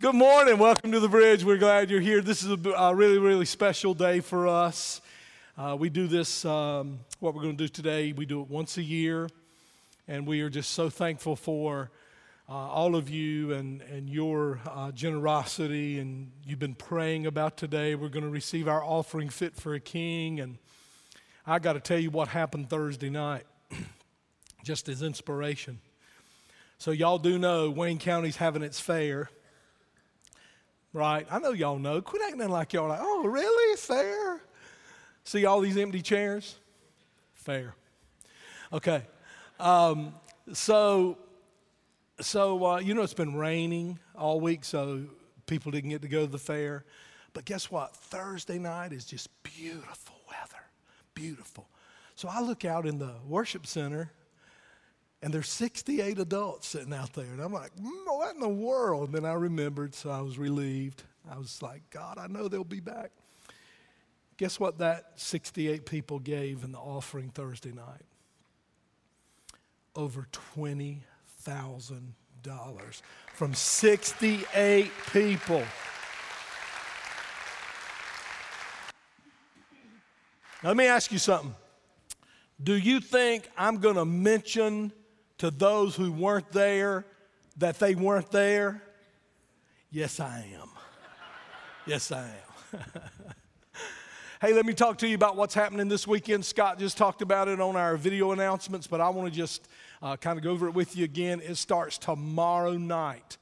Good morning. Welcome to the bridge. We're glad you're here. This is a, a really, really special day for us. Uh, we do this, um, what we're going to do today, we do it once a year. And we are just so thankful for uh, all of you and, and your uh, generosity. And you've been praying about today. We're going to receive our offering fit for a king. And I got to tell you what happened Thursday night, just as inspiration. So, y'all do know Wayne County's having its fair right? I know y'all know. Quit acting like y'all like, oh, really? Fair? See all these empty chairs? Fair. Okay. Um, so, so uh, you know, it's been raining all week, so people didn't get to go to the fair. But guess what? Thursday night is just beautiful weather. Beautiful. So I look out in the worship center and there's 68 adults sitting out there. And I'm like, mm, what in the world? And then I remembered, so I was relieved. I was like, God, I know they'll be back. Guess what that 68 people gave in the offering Thursday night? Over $20,000 from 68 people. Let me ask you something. Do you think I'm going to mention to those who weren't there that they weren't there? Yes, I am. Yes, I am. hey, let me talk to you about what's happening this weekend. Scott just talked about it on our video announcements, but I want to just uh, kind of go over it with you again. It starts tomorrow night.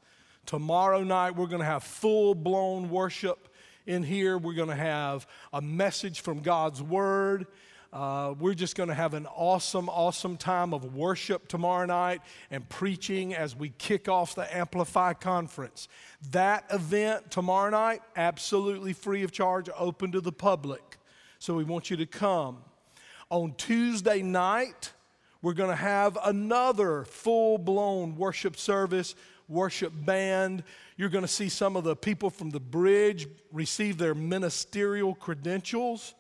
Tomorrow night, we're going to have full blown worship in here. We're going to have a message from God's Word. Uh, we're just going to have an awesome, awesome time of worship tomorrow night and preaching as we kick off the Amplify Conference. That event tomorrow night, absolutely free of charge, open to the public. So we want you to come. On Tuesday night, we're going to have another full blown worship service, worship band. You're going to see some of the people from the bridge receive their ministerial credentials.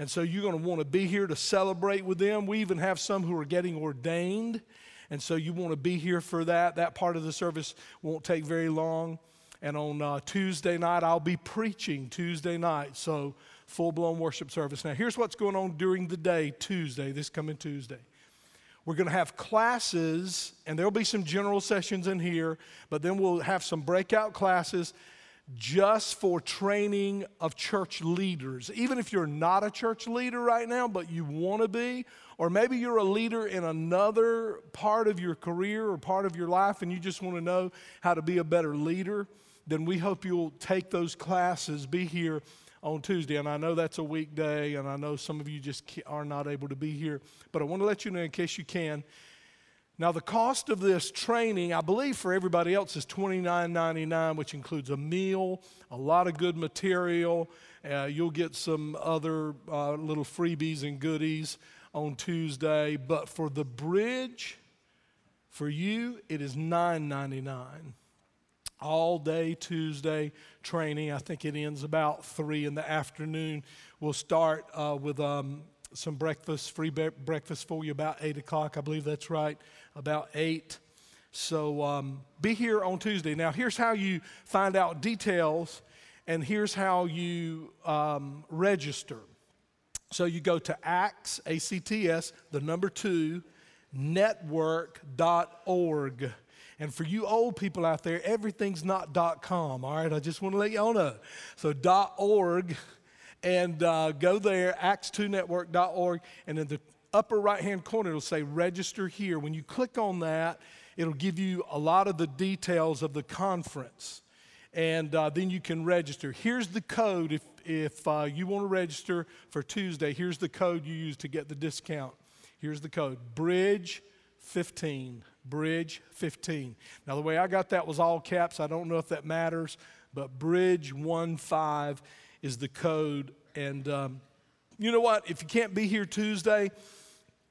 And so you're going to want to be here to celebrate with them. We even have some who are getting ordained. And so you want to be here for that. That part of the service won't take very long. And on uh, Tuesday night, I'll be preaching Tuesday night. So full blown worship service. Now, here's what's going on during the day, Tuesday, this coming Tuesday. We're going to have classes, and there'll be some general sessions in here, but then we'll have some breakout classes just for training of church leaders. Even if you're not a church leader right now, but you want to be, or maybe you're a leader in another part of your career or part of your life and you just want to know how to be a better leader, then we hope you'll take those classes, be here on Tuesday. And I know that's a weekday, and I know some of you just are not able to be here, but I want to let you know in case you can now, the cost of this training, I believe for everybody else, is $29.99, which includes a meal, a lot of good material. Uh, you'll get some other uh, little freebies and goodies on Tuesday. But for the bridge, for you, it is $9.99. All day Tuesday training. I think it ends about 3 in the afternoon. We'll start uh, with um, some breakfast, free be- breakfast for you about 8 o'clock. I believe that's right about 8. So um, be here on Tuesday. Now, here's how you find out details, and here's how you um, register. So you go to ACTS, A-C-T-S, the number two, network.org. And for you old people out there, everything's not .com, all right? I just want to let y'all know. So .org, and uh, go there, acts2network.org, and in the upper right hand corner, it'll say register here. When you click on that, it'll give you a lot of the details of the conference. And uh, then you can register. Here's the code if, if uh, you want to register for Tuesday. Here's the code you use to get the discount. Here's the code Bridge 15. Bridge 15. Now, the way I got that was all caps. I don't know if that matters, but Bridge 15 is the code. And um, you know what? If you can't be here Tuesday,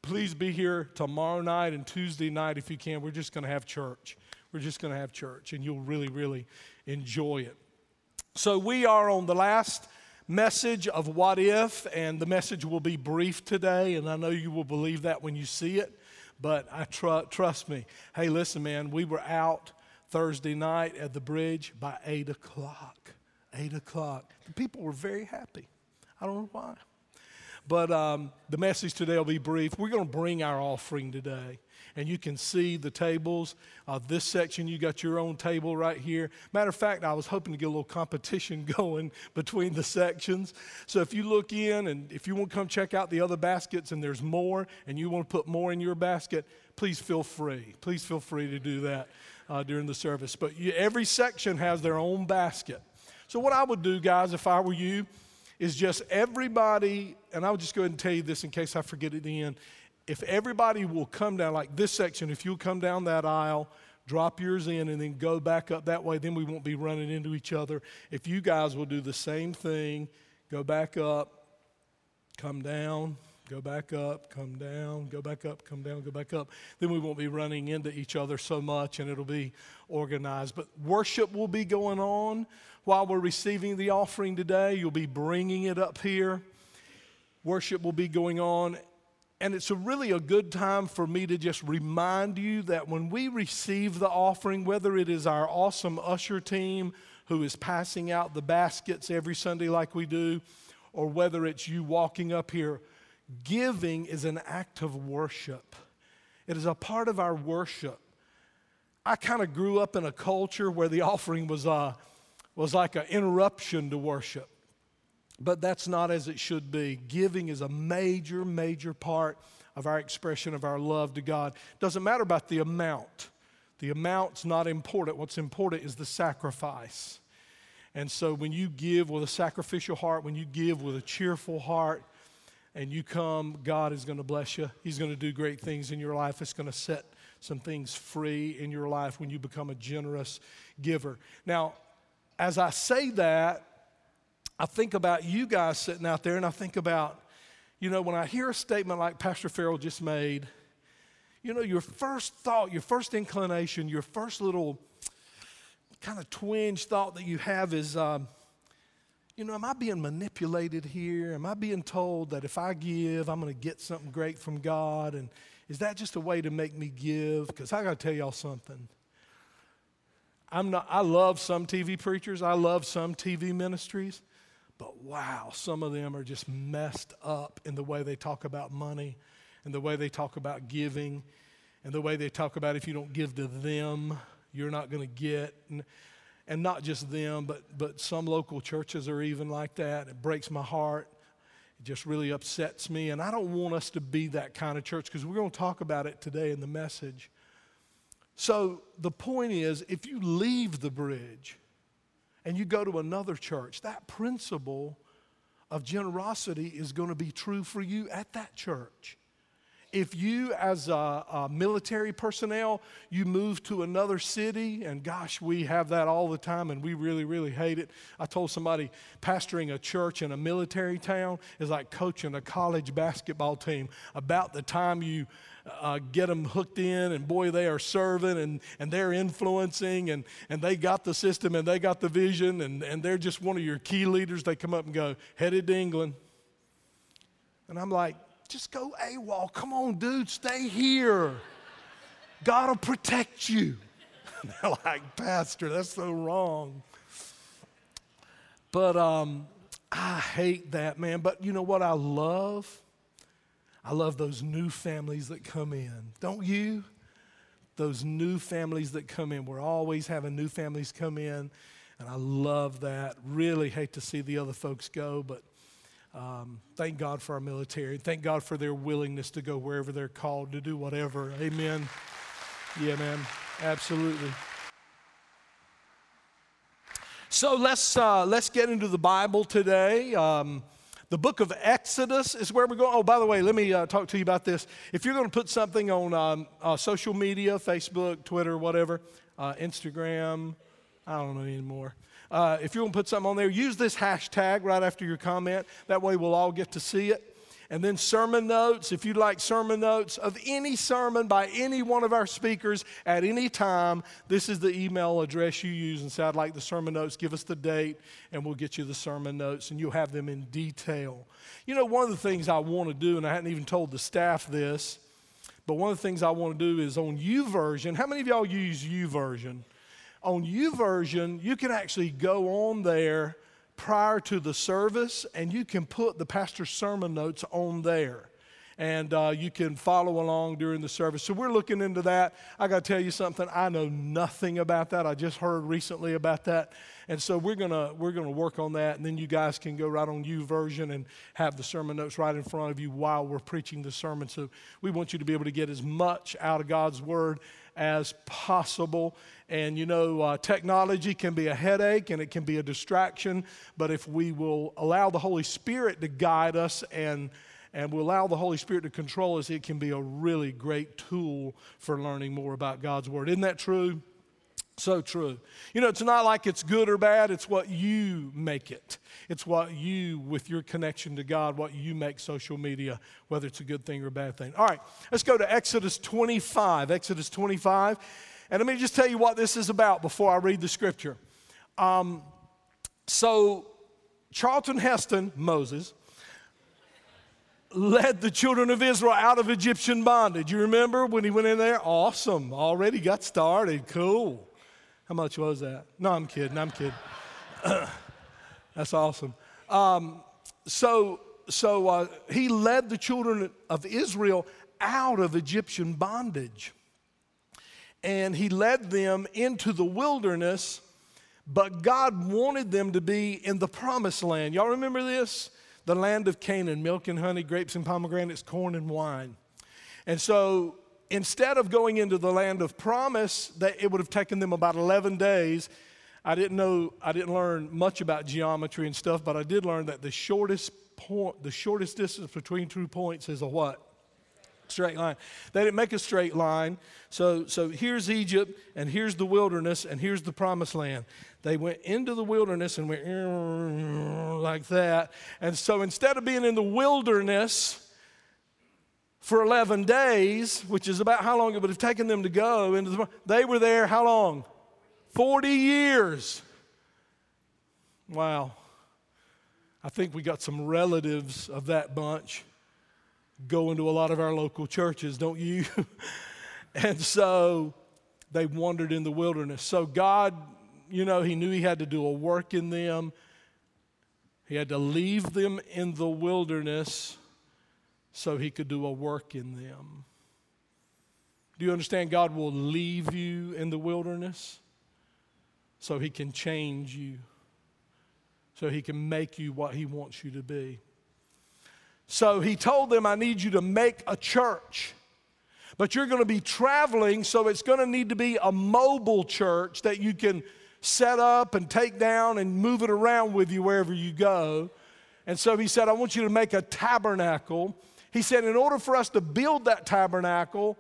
Please be here tomorrow night and Tuesday night if you can. We're just going to have church. We're just going to have church, and you'll really, really enjoy it. So, we are on the last message of What If, and the message will be brief today, and I know you will believe that when you see it, but I tr- trust me. Hey, listen, man, we were out Thursday night at the bridge by 8 o'clock. 8 o'clock. The people were very happy. I don't know why. But um, the message today will be brief. We're going to bring our offering today. And you can see the tables. Uh, this section, you got your own table right here. Matter of fact, I was hoping to get a little competition going between the sections. So if you look in and if you want to come check out the other baskets and there's more and you want to put more in your basket, please feel free. Please feel free to do that uh, during the service. But you, every section has their own basket. So what I would do, guys, if I were you, is just everybody, and I'll just go ahead and tell you this in case I forget the end. If everybody will come down, like this section, if you'll come down that aisle, drop yours in, and then go back up that way, then we won't be running into each other. If you guys will do the same thing, go back up, come down, go back up, come down, go back up, come down, go back up. Then we won't be running into each other so much and it'll be organized. But worship will be going on while we're receiving the offering today. You'll be bringing it up here. Worship will be going on. And it's a really a good time for me to just remind you that when we receive the offering, whether it is our awesome usher team who is passing out the baskets every Sunday like we do, or whether it's you walking up here, Giving is an act of worship, it is a part of our worship. I kind of grew up in a culture where the offering was, uh, was like an interruption to worship. But that's not as it should be. Giving is a major, major part of our expression of our love to God. Doesn't matter about the amount. The amount's not important. What's important is the sacrifice. And so when you give with a sacrificial heart, when you give with a cheerful heart, and you come, God is going to bless you. He's going to do great things in your life. It's going to set some things free in your life when you become a generous giver. Now, as I say that, I think about you guys sitting out there, and I think about, you know, when I hear a statement like Pastor Farrell just made, you know, your first thought, your first inclination, your first little kind of twinge thought that you have is, um, you know, am I being manipulated here? Am I being told that if I give, I'm going to get something great from God? And is that just a way to make me give? Because I got to tell y'all something. I'm not, I love some TV preachers, I love some TV ministries, but wow, some of them are just messed up in the way they talk about money and the way they talk about giving and the way they talk about if you don't give to them, you're not going to get. And and not just them, but, but some local churches are even like that. It breaks my heart. It just really upsets me. And I don't want us to be that kind of church because we're going to talk about it today in the message. So the point is if you leave the bridge and you go to another church, that principle of generosity is going to be true for you at that church. If you, as a, a, military personnel, you move to another city, and gosh, we have that all the time, and we really, really hate it. I told somebody pastoring a church in a military town is like coaching a college basketball team. About the time you uh, get them hooked in, and boy, they are serving and, and they're influencing, and, and they got the system and they got the vision, and, and they're just one of your key leaders. They come up and go, headed to England. And I'm like, just go AWOL. Come on, dude, stay here. God will protect you. They're like, Pastor, that's so wrong. But um, I hate that, man. But you know what I love? I love those new families that come in. Don't you? Those new families that come in. We're always having new families come in, and I love that. Really hate to see the other folks go, but um, thank God for our military. Thank God for their willingness to go wherever they're called to do whatever. Amen. Yeah, man. Absolutely. So let's uh, let's get into the Bible today. Um, the book of Exodus is where we're going. Oh, by the way, let me uh, talk to you about this. If you're going to put something on um, uh, social media, Facebook, Twitter, whatever, uh, Instagram, I don't know anymore. Uh, if you want to put something on there, use this hashtag right after your comment. That way we'll all get to see it. And then sermon notes, if you'd like sermon notes of any sermon by any one of our speakers at any time, this is the email address you use and say, I'd like the sermon notes, give us the date, and we'll get you the sermon notes, and you'll have them in detail. You know, one of the things I want to do, and I hadn't even told the staff this, but one of the things I want to do is on YouVersion. How many of y'all use YouVersion? On YouVersion, you can actually go on there prior to the service and you can put the pastor's sermon notes on there and uh, you can follow along during the service. So we're looking into that. I got to tell you something. I know nothing about that. I just heard recently about that, and so we're gonna we're gonna work on that. And then you guys can go right on YouVersion and have the sermon notes right in front of you while we're preaching the sermon. So we want you to be able to get as much out of God's word as possible. And you know, uh, technology can be a headache and it can be a distraction, but if we will allow the Holy Spirit to guide us and and we allow the Holy Spirit to control us, it can be a really great tool for learning more about God's Word. Isn't that true? So true. You know, it's not like it's good or bad, it's what you make it. It's what you, with your connection to God, what you make social media, whether it's a good thing or a bad thing. All right, let's go to Exodus 25. Exodus 25. And let me just tell you what this is about before I read the scripture. Um, so, Charlton Heston, Moses, led the children of Israel out of Egyptian bondage. You remember when he went in there? Awesome. Already got started. Cool. How much was that? No, I'm kidding. I'm kidding. That's awesome. Um, so, so uh, he led the children of Israel out of Egyptian bondage. And he led them into the wilderness, but God wanted them to be in the promised land. Y'all remember this? the land of Canaan, milk and honey, grapes and pomegranates, corn and wine. And so instead of going into the land of promise, that it would have taken them about 11 days. I didn't know, I didn't learn much about geometry and stuff, but I did learn that the shortest point, the shortest distance between two points is a what? straight line. They didn't make a straight line. So, so here's Egypt, and here's the wilderness, and here's the promised land. They went into the wilderness and went like that. And so instead of being in the wilderness, for 11 days, which is about how long it would have taken them to go into the they were there how long? 40 years. Wow. I think we got some relatives of that bunch go into a lot of our local churches, don't you? and so they wandered in the wilderness. So God, you know, He knew He had to do a work in them. He had to leave them in the wilderness so He could do a work in them. Do you understand? God will leave you in the wilderness so He can change you, so He can make you what He wants you to be. So he told them, I need you to make a church. But you're going to be traveling, so it's going to need to be a mobile church that you can set up and take down and move it around with you wherever you go. And so he said, I want you to make a tabernacle. He said, in order for us to build that tabernacle,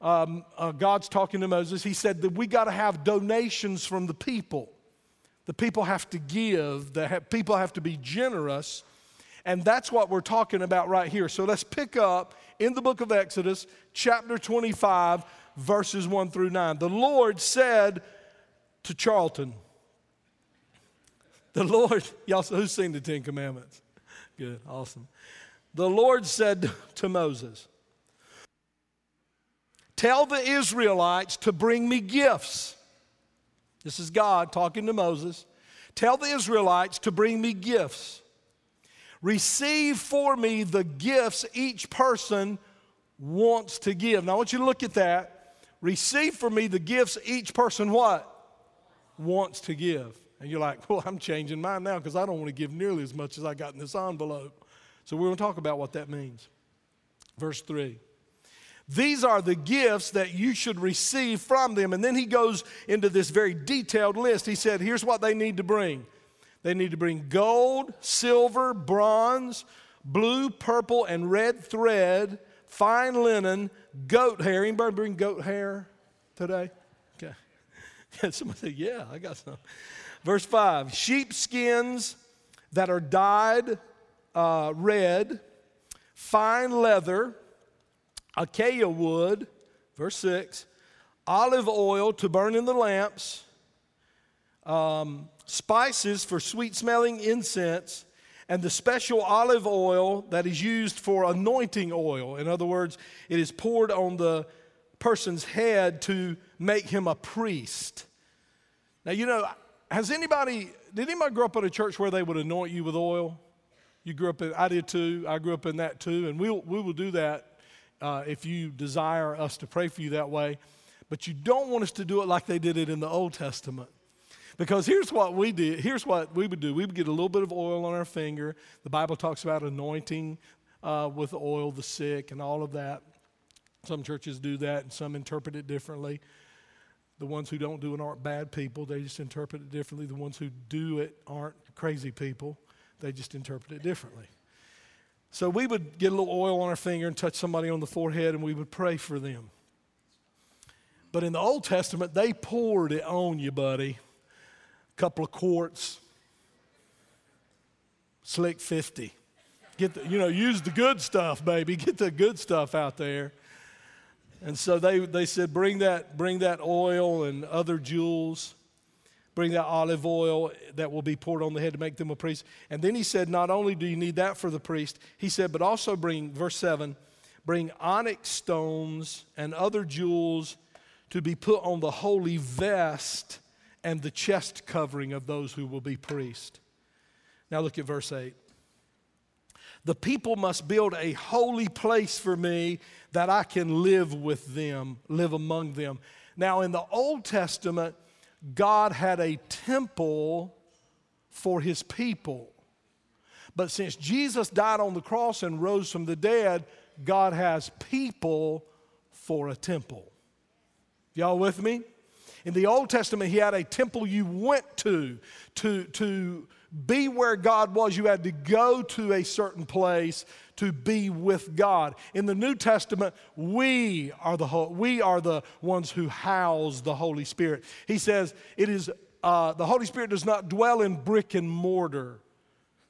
um, uh, God's talking to Moses, he said that we got to have donations from the people. The people have to give, the ha- people have to be generous. And that's what we're talking about right here. So let's pick up in the book of Exodus, chapter 25, verses 1 through 9. The Lord said to Charlton, the Lord, y'all, who's seen the Ten Commandments? Good, awesome. The Lord said to Moses, Tell the Israelites to bring me gifts. This is God talking to Moses. Tell the Israelites to bring me gifts receive for me the gifts each person wants to give. Now I want you to look at that. Receive for me the gifts each person what? Wants to give. And you're like, well, I'm changing mine now because I don't want to give nearly as much as I got in this envelope. So we're going to talk about what that means. Verse 3. These are the gifts that you should receive from them. And then he goes into this very detailed list. He said, here's what they need to bring they need to bring gold, silver, bronze, blue, purple, and red thread, fine linen, goat hair. Anybody bring goat hair today? Okay. Somebody say, Yeah, I got some. Verse 5 sheep skins that are dyed uh, red, fine leather, acacia wood, verse 6, olive oil to burn in the lamps, um, spices for sweet smelling incense, and the special olive oil that is used for anointing oil. In other words, it is poured on the person's head to make him a priest. Now, you know, has anybody, did anybody grow up in a church where they would anoint you with oil? You grew up in, I did too. I grew up in that too. And we'll, we will do that uh, if you desire us to pray for you that way. But you don't want us to do it like they did it in the Old Testament. Because here's what we did. Here's what we would do. We would get a little bit of oil on our finger. The Bible talks about anointing uh, with oil the sick and all of that. Some churches do that and some interpret it differently. The ones who don't do it aren't bad people, they just interpret it differently. The ones who do it aren't crazy people, they just interpret it differently. So we would get a little oil on our finger and touch somebody on the forehead and we would pray for them. But in the Old Testament, they poured it on you, buddy. A couple of quarts, slick 50. Get the, you know, use the good stuff, baby. Get the good stuff out there. And so they, they said, bring that, bring that oil and other jewels. Bring that olive oil that will be poured on the head to make them a priest. And then he said, not only do you need that for the priest, he said, but also bring, verse 7, bring onyx stones and other jewels to be put on the holy vest and the chest covering of those who will be priests. Now look at verse 8. The people must build a holy place for me that I can live with them, live among them. Now, in the Old Testament, God had a temple for his people. But since Jesus died on the cross and rose from the dead, God has people for a temple. Y'all with me? In the Old Testament, he had a temple you went to to, to be where God was. You had to go to a certain place to be with God. In the New Testament, we are the, we are the ones who house the Holy Spirit. He says, it is, uh, the Holy Spirit does not dwell in brick and mortar.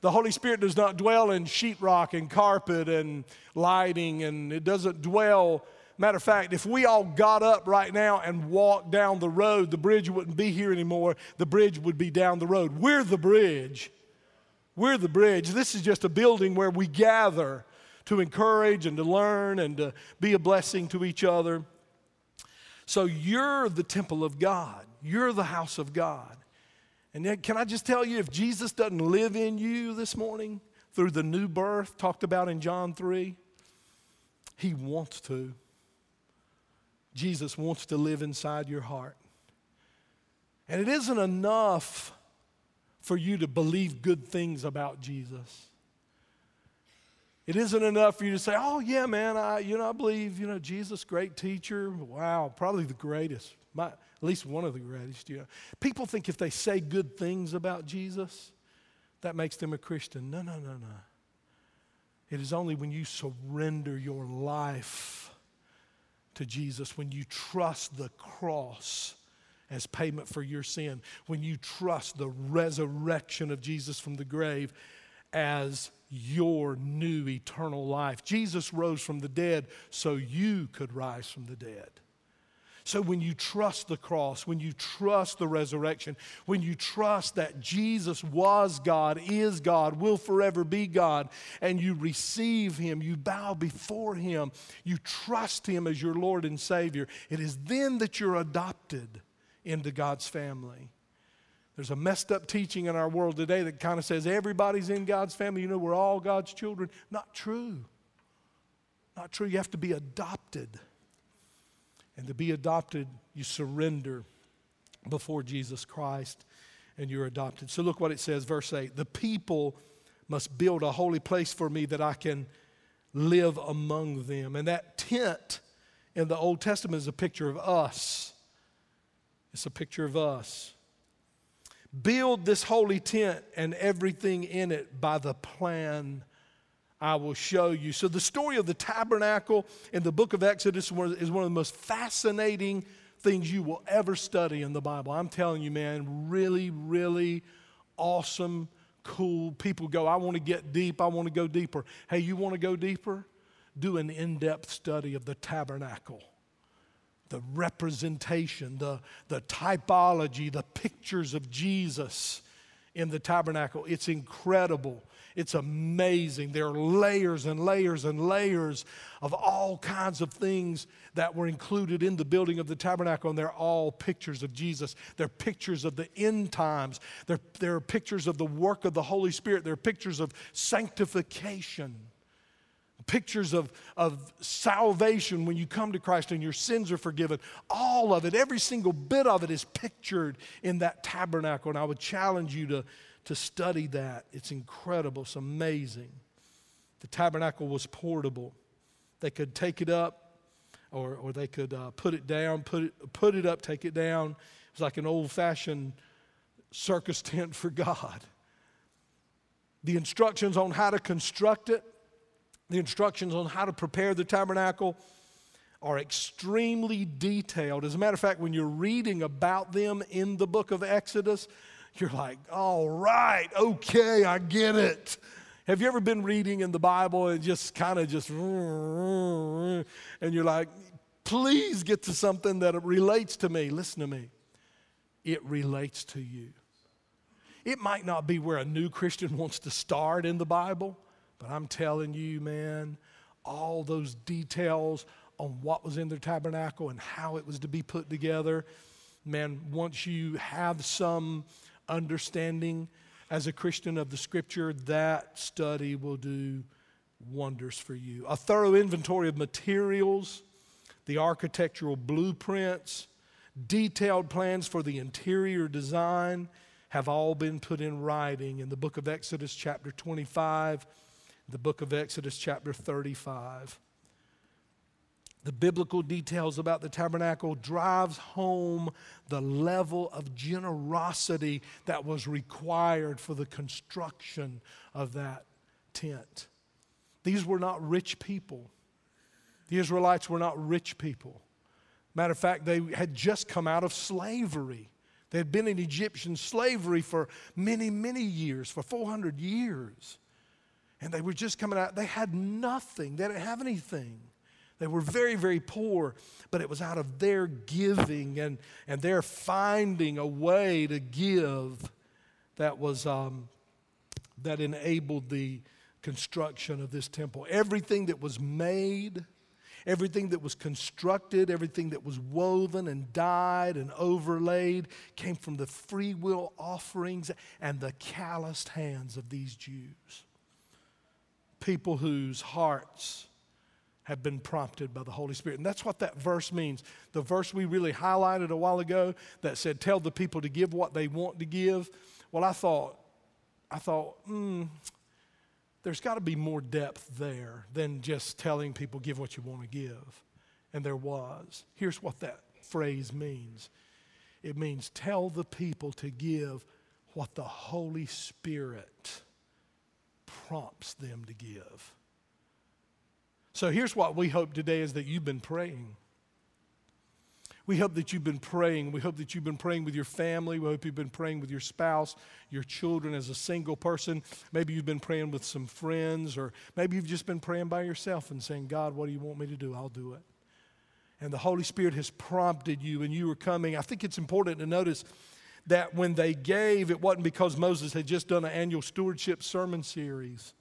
The Holy Spirit does not dwell in sheetrock and carpet and lighting, and it doesn't dwell Matter of fact, if we all got up right now and walked down the road, the bridge wouldn't be here anymore. The bridge would be down the road. We're the bridge. We're the bridge. This is just a building where we gather to encourage and to learn and to be a blessing to each other. So you're the temple of God, you're the house of God. And can I just tell you, if Jesus doesn't live in you this morning through the new birth talked about in John 3, he wants to. Jesus wants to live inside your heart. And it isn't enough for you to believe good things about Jesus. It isn't enough for you to say, "Oh yeah, man, I you know I believe you know Jesus, great teacher. Wow, probably the greatest, My, at least one of the greatest." You know, people think if they say good things about Jesus, that makes them a Christian. No, no, no, no. It is only when you surrender your life to Jesus, when you trust the cross as payment for your sin, when you trust the resurrection of Jesus from the grave as your new eternal life. Jesus rose from the dead so you could rise from the dead. So when you trust the cross, when you trust the resurrection, when you trust that Jesus was God, is God, will forever be God, and you receive Him, you bow before Him, you trust Him as your Lord and Savior, it is then that you're adopted into God's family. There's a messed up teaching in our world today that kind of says everybody's in God's family. You know, we're all God's children. Not true. Not true. You have to be adopted. And to be adopted, you surrender before Jesus Christ and you're adopted. So look what it says, verse 8 The people must build a holy place for me that I can live among them. And that tent in the Old Testament is a picture of us. It's a picture of us. Build this holy tent and everything in it by the plan I will show you. So, the story of the tabernacle in the book of Exodus is one of the most fascinating things you will ever study in the Bible. I'm telling you, man, really, really awesome, cool. People go, I want to get deep, I want to go deeper. Hey, you want to go deeper? Do an in depth study of the tabernacle the representation, the, the typology, the pictures of Jesus in the tabernacle. It's incredible. It's amazing. There are layers and layers and layers of all kinds of things that were included in the building of the tabernacle, and they're all pictures of Jesus. They're pictures of the end times. They're, they're pictures of the work of the Holy Spirit. They're pictures of sanctification pictures of, of salvation when you come to Christ and your sins are forgiven. All of it, every single bit of it is pictured in that tabernacle. And I would challenge you to, to study that. It's incredible, it's amazing. The tabernacle was portable, they could take it up. Or, or they could uh, put it down, put it, put it up, take it down. It was like an old fashioned circus tent for God. The instructions on how to construct it the instructions on how to prepare the tabernacle are extremely detailed. As a matter of fact, when you're reading about them in the book of Exodus, you're like, all right, okay, I get it. Have you ever been reading in the Bible and just kind of just, and you're like, please get to something that relates to me? Listen to me. It relates to you. It might not be where a new Christian wants to start in the Bible, but I'm telling you, man, all those details on what was in the tabernacle and how it was to be put together, man, once you have some understanding as a Christian of the scripture, that study will do wonders for you. A thorough inventory of materials, the architectural blueprints, detailed plans for the interior design have all been put in writing in the book of Exodus, chapter 25 the book of Exodus, chapter 35. The biblical details about the tabernacle drives home the level of generosity that was required for the construction of that tent. These were not rich people. The Israelites were not rich people. Matter of fact, they had just come out of slavery. They had been in Egyptian slavery for many, many years, for 400 years. And they were just coming out. They had nothing, they didn't have anything. They were very, very poor, but it was out of their giving and, and their finding a way to give that was um, that enabled the construction of this temple. Everything that was made, everything that was constructed, everything that was woven and dyed and overlaid came from the free will offerings and the calloused hands of these Jews people whose hearts have been prompted by the Holy Spirit. And that's what that verse means. The verse we really highlighted a while ago that said, Tell the people to give what they want to give. Well, I thought, I thought, hmm, there's got to be more depth there than just telling people give what you want to give. And there was. Here's what that phrase means it means tell the people to give what the Holy Spirit prompts them to give. So here's what we hope today is that you've been praying. We hope that you've been praying. We hope that you've been praying with your family. We hope you've been praying with your spouse, your children as a single person. Maybe you've been praying with some friends, or maybe you've just been praying by yourself and saying, God, what do you want me to do? I'll do it. And the Holy Spirit has prompted you, and you are coming. I think it's important to notice that when they gave, it wasn't because Moses had just done an annual stewardship sermon series.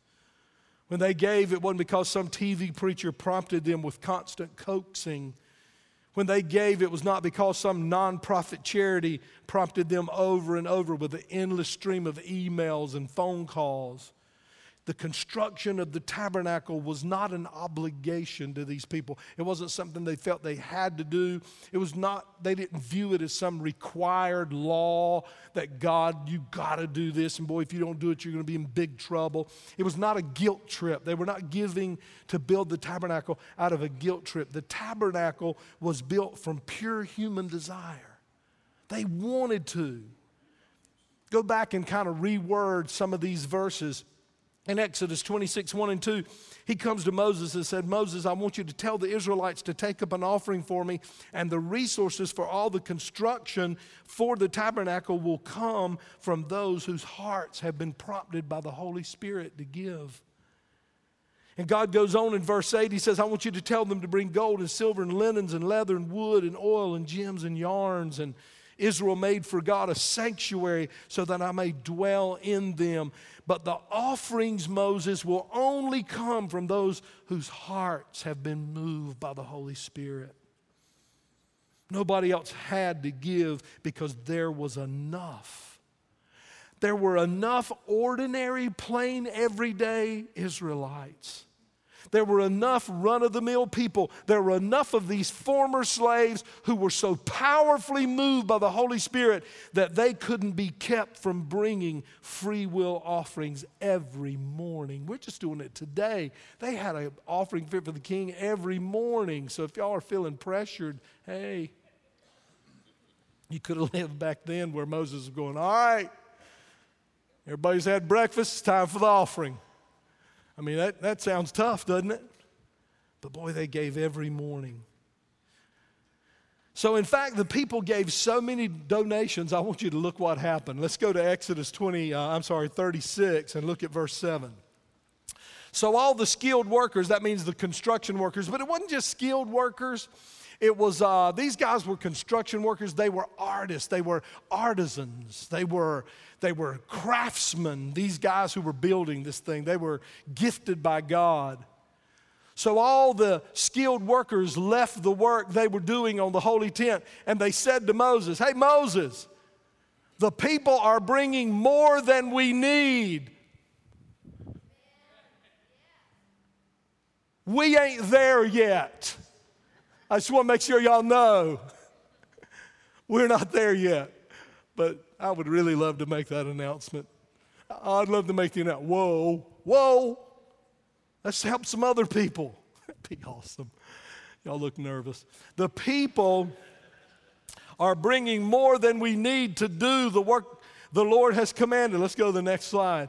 When they gave, it wasn't because some TV preacher prompted them with constant coaxing. When they gave, it was not because some nonprofit charity prompted them over and over with an endless stream of emails and phone calls the construction of the tabernacle was not an obligation to these people. It wasn't something they felt they had to do. It was not, they didn't view it as some required law that God, you got to do this, and boy, if you don't do it, you're going to be in big trouble. It was not a guilt trip. They were not giving to build the tabernacle out of a guilt trip. The tabernacle was built from pure human desire. They wanted to. Go back and kind of reword some of these verses in Exodus 26, 1 and 2, he comes to Moses and said, Moses, I want you to tell the Israelites to take up an offering for me, and the resources for all the construction for the tabernacle will come from those whose hearts have been prompted by the Holy Spirit to give. And God goes on in verse 8, He says, I want you to tell them to bring gold and silver and linens and leather and wood and oil and gems and yarns and Israel made for God a sanctuary so that I may dwell in them. But the offerings, Moses, will only come from those whose hearts have been moved by the Holy Spirit. Nobody else had to give because there was enough. There were enough ordinary, plain, everyday Israelites there were enough run of the mill people. There were enough of these former slaves who were so powerfully moved by the Holy Spirit that they couldn't be kept from bringing free will offerings every morning. We're just doing it today. They had an offering fit for the king every morning. So if y'all are feeling pressured, hey, you could have lived back then where Moses was going, all right, everybody's had breakfast, it's time for the offering. I mean, that, that sounds tough, doesn't it? But boy, they gave every morning. So, in fact, the people gave so many donations. I want you to look what happened. Let's go to Exodus 20, uh, I'm sorry, 36, and look at verse 7. So, all the skilled workers, that means the construction workers, but it wasn't just skilled workers. It was, uh, these guys were construction workers. They were artists. They were artisans. They were, they were craftsmen. These guys who were building this thing, they were gifted by God. So all the skilled workers left the work they were doing on the holy tent and they said to Moses, Hey, Moses, the people are bringing more than we need. We ain't there yet. I just want to make sure y'all know we're not there yet. But I would really love to make that announcement. I'd love to make the announcement. Whoa, whoa, let's help some other people. That'd be awesome. Y'all look nervous. The people are bringing more than we need to do the work the Lord has commanded. Let's go to the next slide.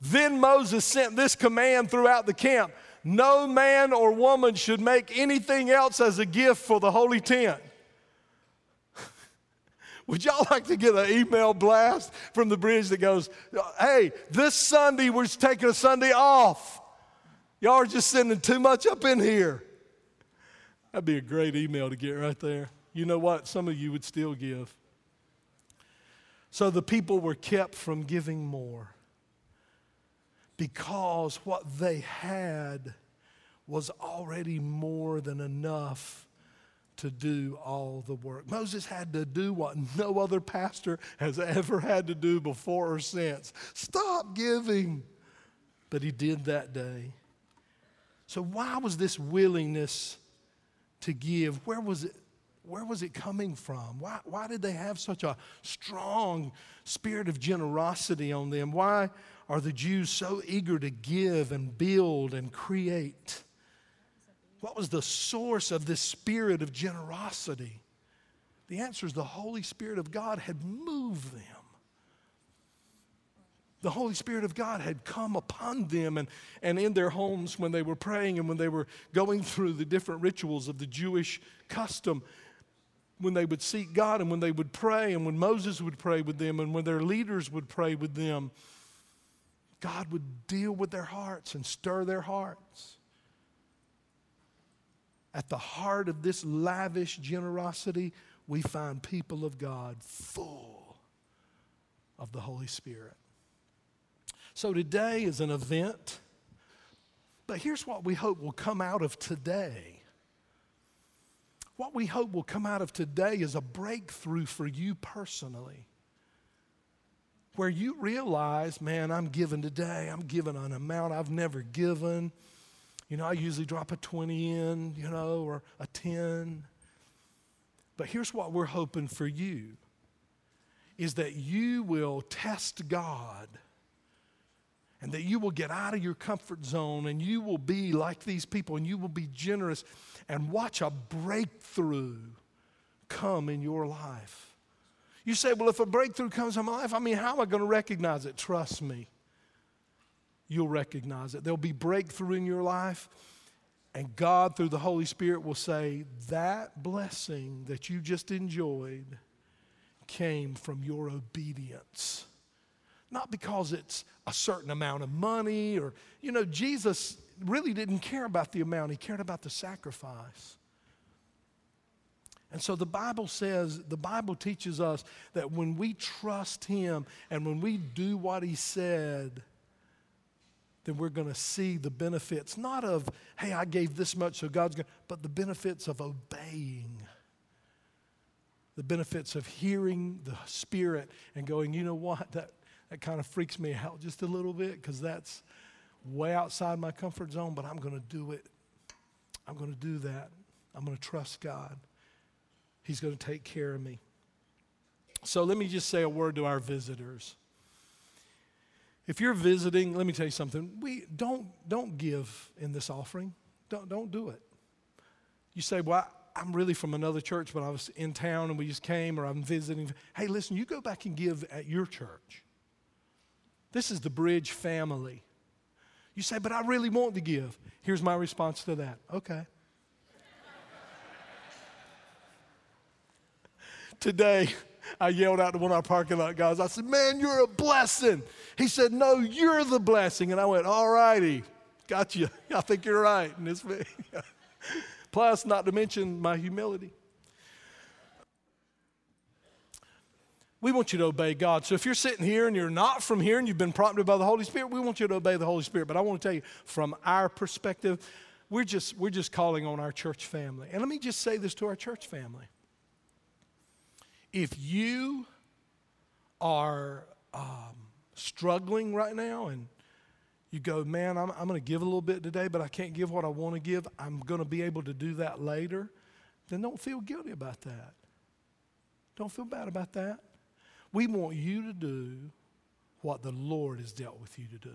Then Moses sent this command throughout the camp no man or woman should make anything else as a gift for the holy tent. Would y'all like to get an email blast from the bridge that goes, hey, this Sunday we're taking a Sunday off. Y'all are just sending too much up in here. That'd be a great email to get right there. You know what? Some of you would still give. So the people were kept from giving more because what they had was already more than enough to do all the work. Moses had to do what no other pastor has ever had to do before or since stop giving. But he did that day. So, why was this willingness to give? Where was it? Where was it coming from? Why, why did they have such a strong spirit of generosity on them? Why are the Jews so eager to give and build and create? What was the source of this spirit of generosity? The answer is the Holy Spirit of God had moved them. The Holy Spirit of God had come upon them and, and in their homes when they were praying and when they were going through the different rituals of the Jewish custom when they would seek God and when they would pray and when Moses would pray with them and when their leaders would pray with them. God would deal with their hearts and stir their hearts. At the heart of this lavish generosity, we find people of God full of the Holy Spirit. So today is an event, but here's what we hope will come out of today. What we hope will come out of today is a breakthrough for you personally where you realize, man, I'm giving today, I'm giving an amount I've never given. You know, I usually drop a 20 in, you know, or a 10. But here's what we're hoping for you is that you will test God and that you will get out of your comfort zone and you will be like these people and you will be generous and watch a breakthrough come in your life. You say, well, if a breakthrough comes in my life, I mean, how am I going to recognize it? Trust me. You'll recognize it. There'll be breakthrough in your life, and God, through the Holy Spirit, will say, That blessing that you just enjoyed came from your obedience. Not because it's a certain amount of money or, you know, Jesus really didn't care about the amount, he cared about the sacrifice. And so the Bible says, the Bible teaches us that when we trust Him and when we do what He said, then we're going to see the benefits, not of, hey, I gave this much, so God's going to, but the benefits of obeying. The benefits of hearing the Spirit and going, you know what, that, that kind of freaks me out just a little bit because that's way outside my comfort zone, but I'm going to do it. I'm going to do that. I'm going to trust God. He's going to take care of me. So let me just say a word to our visitors. If you're visiting, let me tell you something. We don't don't give in this offering. Don't don't do it. You say, "Well, I'm really from another church, but I was in town and we just came or I'm visiting." Hey, listen, you go back and give at your church. This is the Bridge family. You say, "But I really want to give." Here's my response to that. Okay. Today, I yelled out to one of our parking lot guys. I said, Man, you're a blessing. He said, No, you're the blessing. And I went, All righty, got you. I think you're right. And it's Plus, not to mention my humility. We want you to obey God. So if you're sitting here and you're not from here and you've been prompted by the Holy Spirit, we want you to obey the Holy Spirit. But I want to tell you, from our perspective, we're just, we're just calling on our church family. And let me just say this to our church family. If you are um, struggling right now and you go, man, I'm, I'm going to give a little bit today, but I can't give what I want to give, I'm going to be able to do that later, then don't feel guilty about that. Don't feel bad about that. We want you to do what the Lord has dealt with you to do.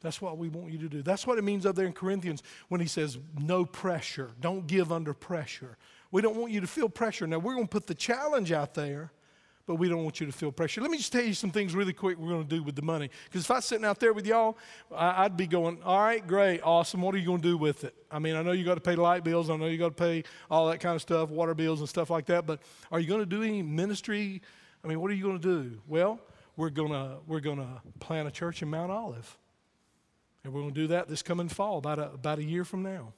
That's what we want you to do. That's what it means up there in Corinthians when he says, no pressure. Don't give under pressure. We don't want you to feel pressure. Now, we're going to put the challenge out there, but we don't want you to feel pressure. Let me just tell you some things really quick we're going to do with the money. Because if I was sitting out there with y'all, I'd be going, all right, great, awesome. What are you going to do with it? I mean, I know you got to pay light bills. I know you got to pay all that kind of stuff, water bills and stuff like that. But are you going to do any ministry? I mean, what are you going to do? Well, we're going to, we're going to plant a church in Mount Olive. And we're going to do that this coming fall, about a, about a year from now.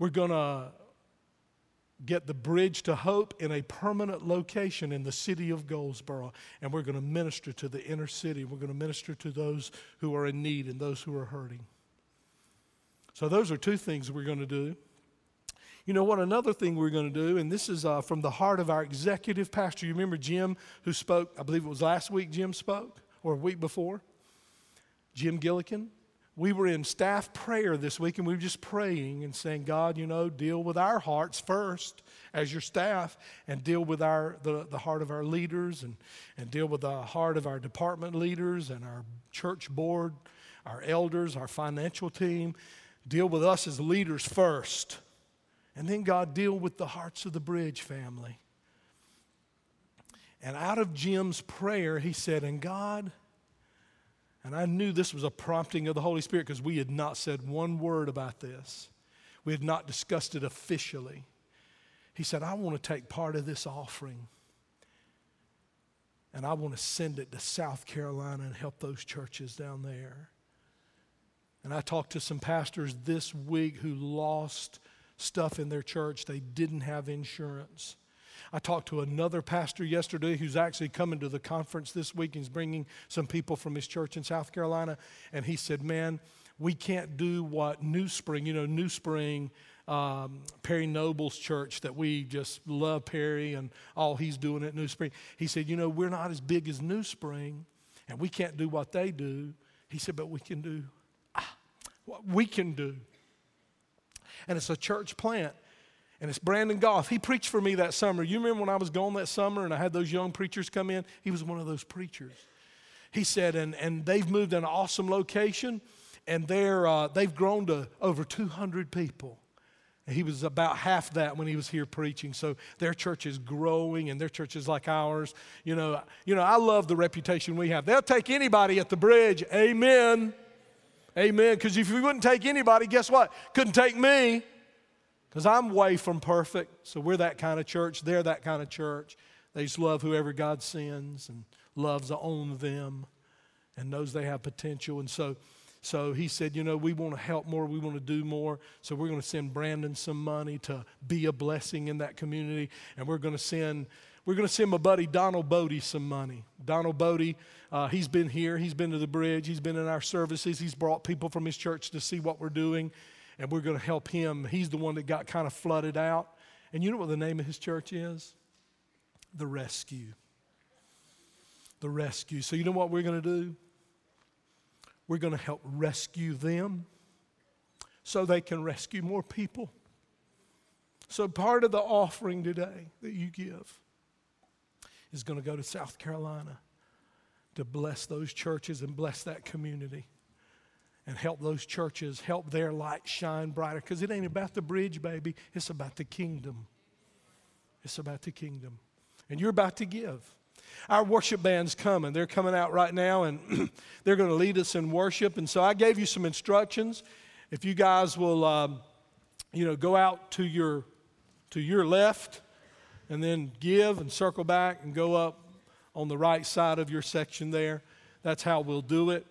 We're going to get the bridge to hope in a permanent location in the city of Goldsboro. And we're going to minister to the inner city. We're going to minister to those who are in need and those who are hurting. So, those are two things we're going to do. You know what? Another thing we're going to do, and this is uh, from the heart of our executive pastor. You remember Jim, who spoke, I believe it was last week, Jim spoke, or a week before? Jim Gillikin we were in staff prayer this week and we were just praying and saying, God, you know, deal with our hearts first as your staff and deal with our, the, the heart of our leaders and, and deal with the heart of our department leaders and our church board, our elders, our financial team. Deal with us as leaders first. And then, God, deal with the hearts of the bridge family. And out of Jim's prayer, he said, And God, and I knew this was a prompting of the Holy Spirit because we had not said one word about this. We had not discussed it officially. He said, I want to take part of this offering and I want to send it to South Carolina and help those churches down there. And I talked to some pastors this week who lost stuff in their church. They didn't have insurance. I talked to another pastor yesterday who's actually coming to the conference this week. He's bringing some people from his church in South Carolina. And he said, Man, we can't do what New Spring, you know, New Spring, um, Perry Noble's church that we just love Perry and all he's doing at New Spring. He said, You know, we're not as big as New Spring and we can't do what they do. He said, But we can do ah, what we can do. And it's a church plant and it's Brandon Goff. He preached for me that summer. You remember when I was gone that summer and I had those young preachers come in? He was one of those preachers. He said, and, and they've moved to an awesome location, and they're, uh, they've grown to over 200 people. He was about half that when he was here preaching. So their church is growing, and their church is like ours. You know, you know, I love the reputation we have. They'll take anybody at the bridge. Amen. Amen. Because if you wouldn't take anybody, guess what? Couldn't take me. Because I'm way from perfect. So we're that kind of church. They're that kind of church. They just love whoever God sends and loves own them and knows they have potential. And so So he said, you know, we want to help more, we want to do more. So we're going to send Brandon some money to be a blessing in that community. And we're going to send we're going to send my buddy Donald Bodie some money. Donald Bodie, uh, he's been here, he's been to the bridge, he's been in our services, he's brought people from his church to see what we're doing, and we're going to help him. He's the one that got kind of flooded out. And you know what the name of his church is? The Rescue. The Rescue. So, you know what we're going to do? We're going to help rescue them so they can rescue more people. So, part of the offering today that you give is going to go to South Carolina to bless those churches and bless that community and help those churches, help their light shine brighter. Because it ain't about the bridge, baby, it's about the kingdom. It's about the kingdom. And you're about to give. Our worship band's coming. They're coming out right now and they're going to lead us in worship. And so I gave you some instructions. If you guys will, um, you know, go out to your to your left and then give and circle back and go up on the right side of your section there. That's how we'll do it.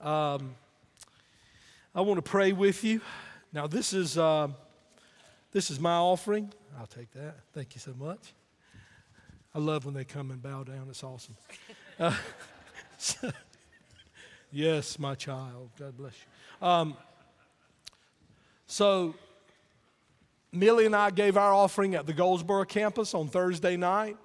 Um, I want to pray with you. Now, this is, uh, this is my offering. I'll take that. Thank you so much. I love when they come and bow down. It's awesome. Uh, so, yes, my child. God bless you. Um, so, Millie and I gave our offering at the Goldsboro campus on Thursday night.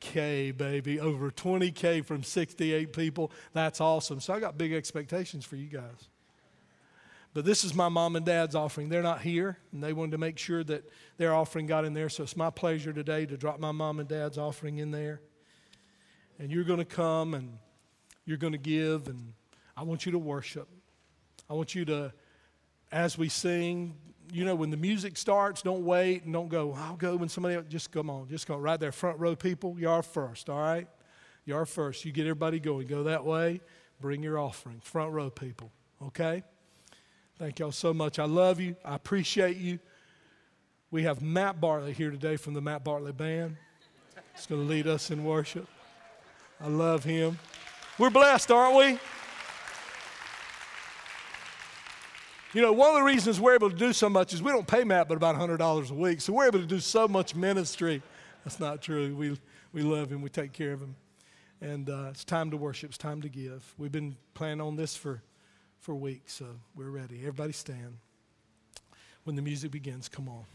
20K, baby. Over 20K from 68 people. That's awesome. So I got big expectations for you guys. But this is my mom and dad's offering. They're not here, and they wanted to make sure that their offering got in there. So it's my pleasure today to drop my mom and dad's offering in there. And you're going to come and you're going to give, and I want you to worship. I want you to, as we sing, you know, when the music starts, don't wait and don't go, I'll go when somebody else, just come on, just go right there. Front row people, you are first, all right? You are first. You get everybody going. Go that way, bring your offering. Front row people, okay? Thank y'all so much. I love you. I appreciate you. We have Matt Bartley here today from the Matt Bartley Band. He's going to lead us in worship. I love him. We're blessed, aren't we? You know, one of the reasons we're able to do so much is we don't pay Matt but about $100 a week. So we're able to do so much ministry. That's not true. We, we love him, we take care of him. And uh, it's time to worship, it's time to give. We've been planning on this for, for weeks, so we're ready. Everybody stand. When the music begins, come on.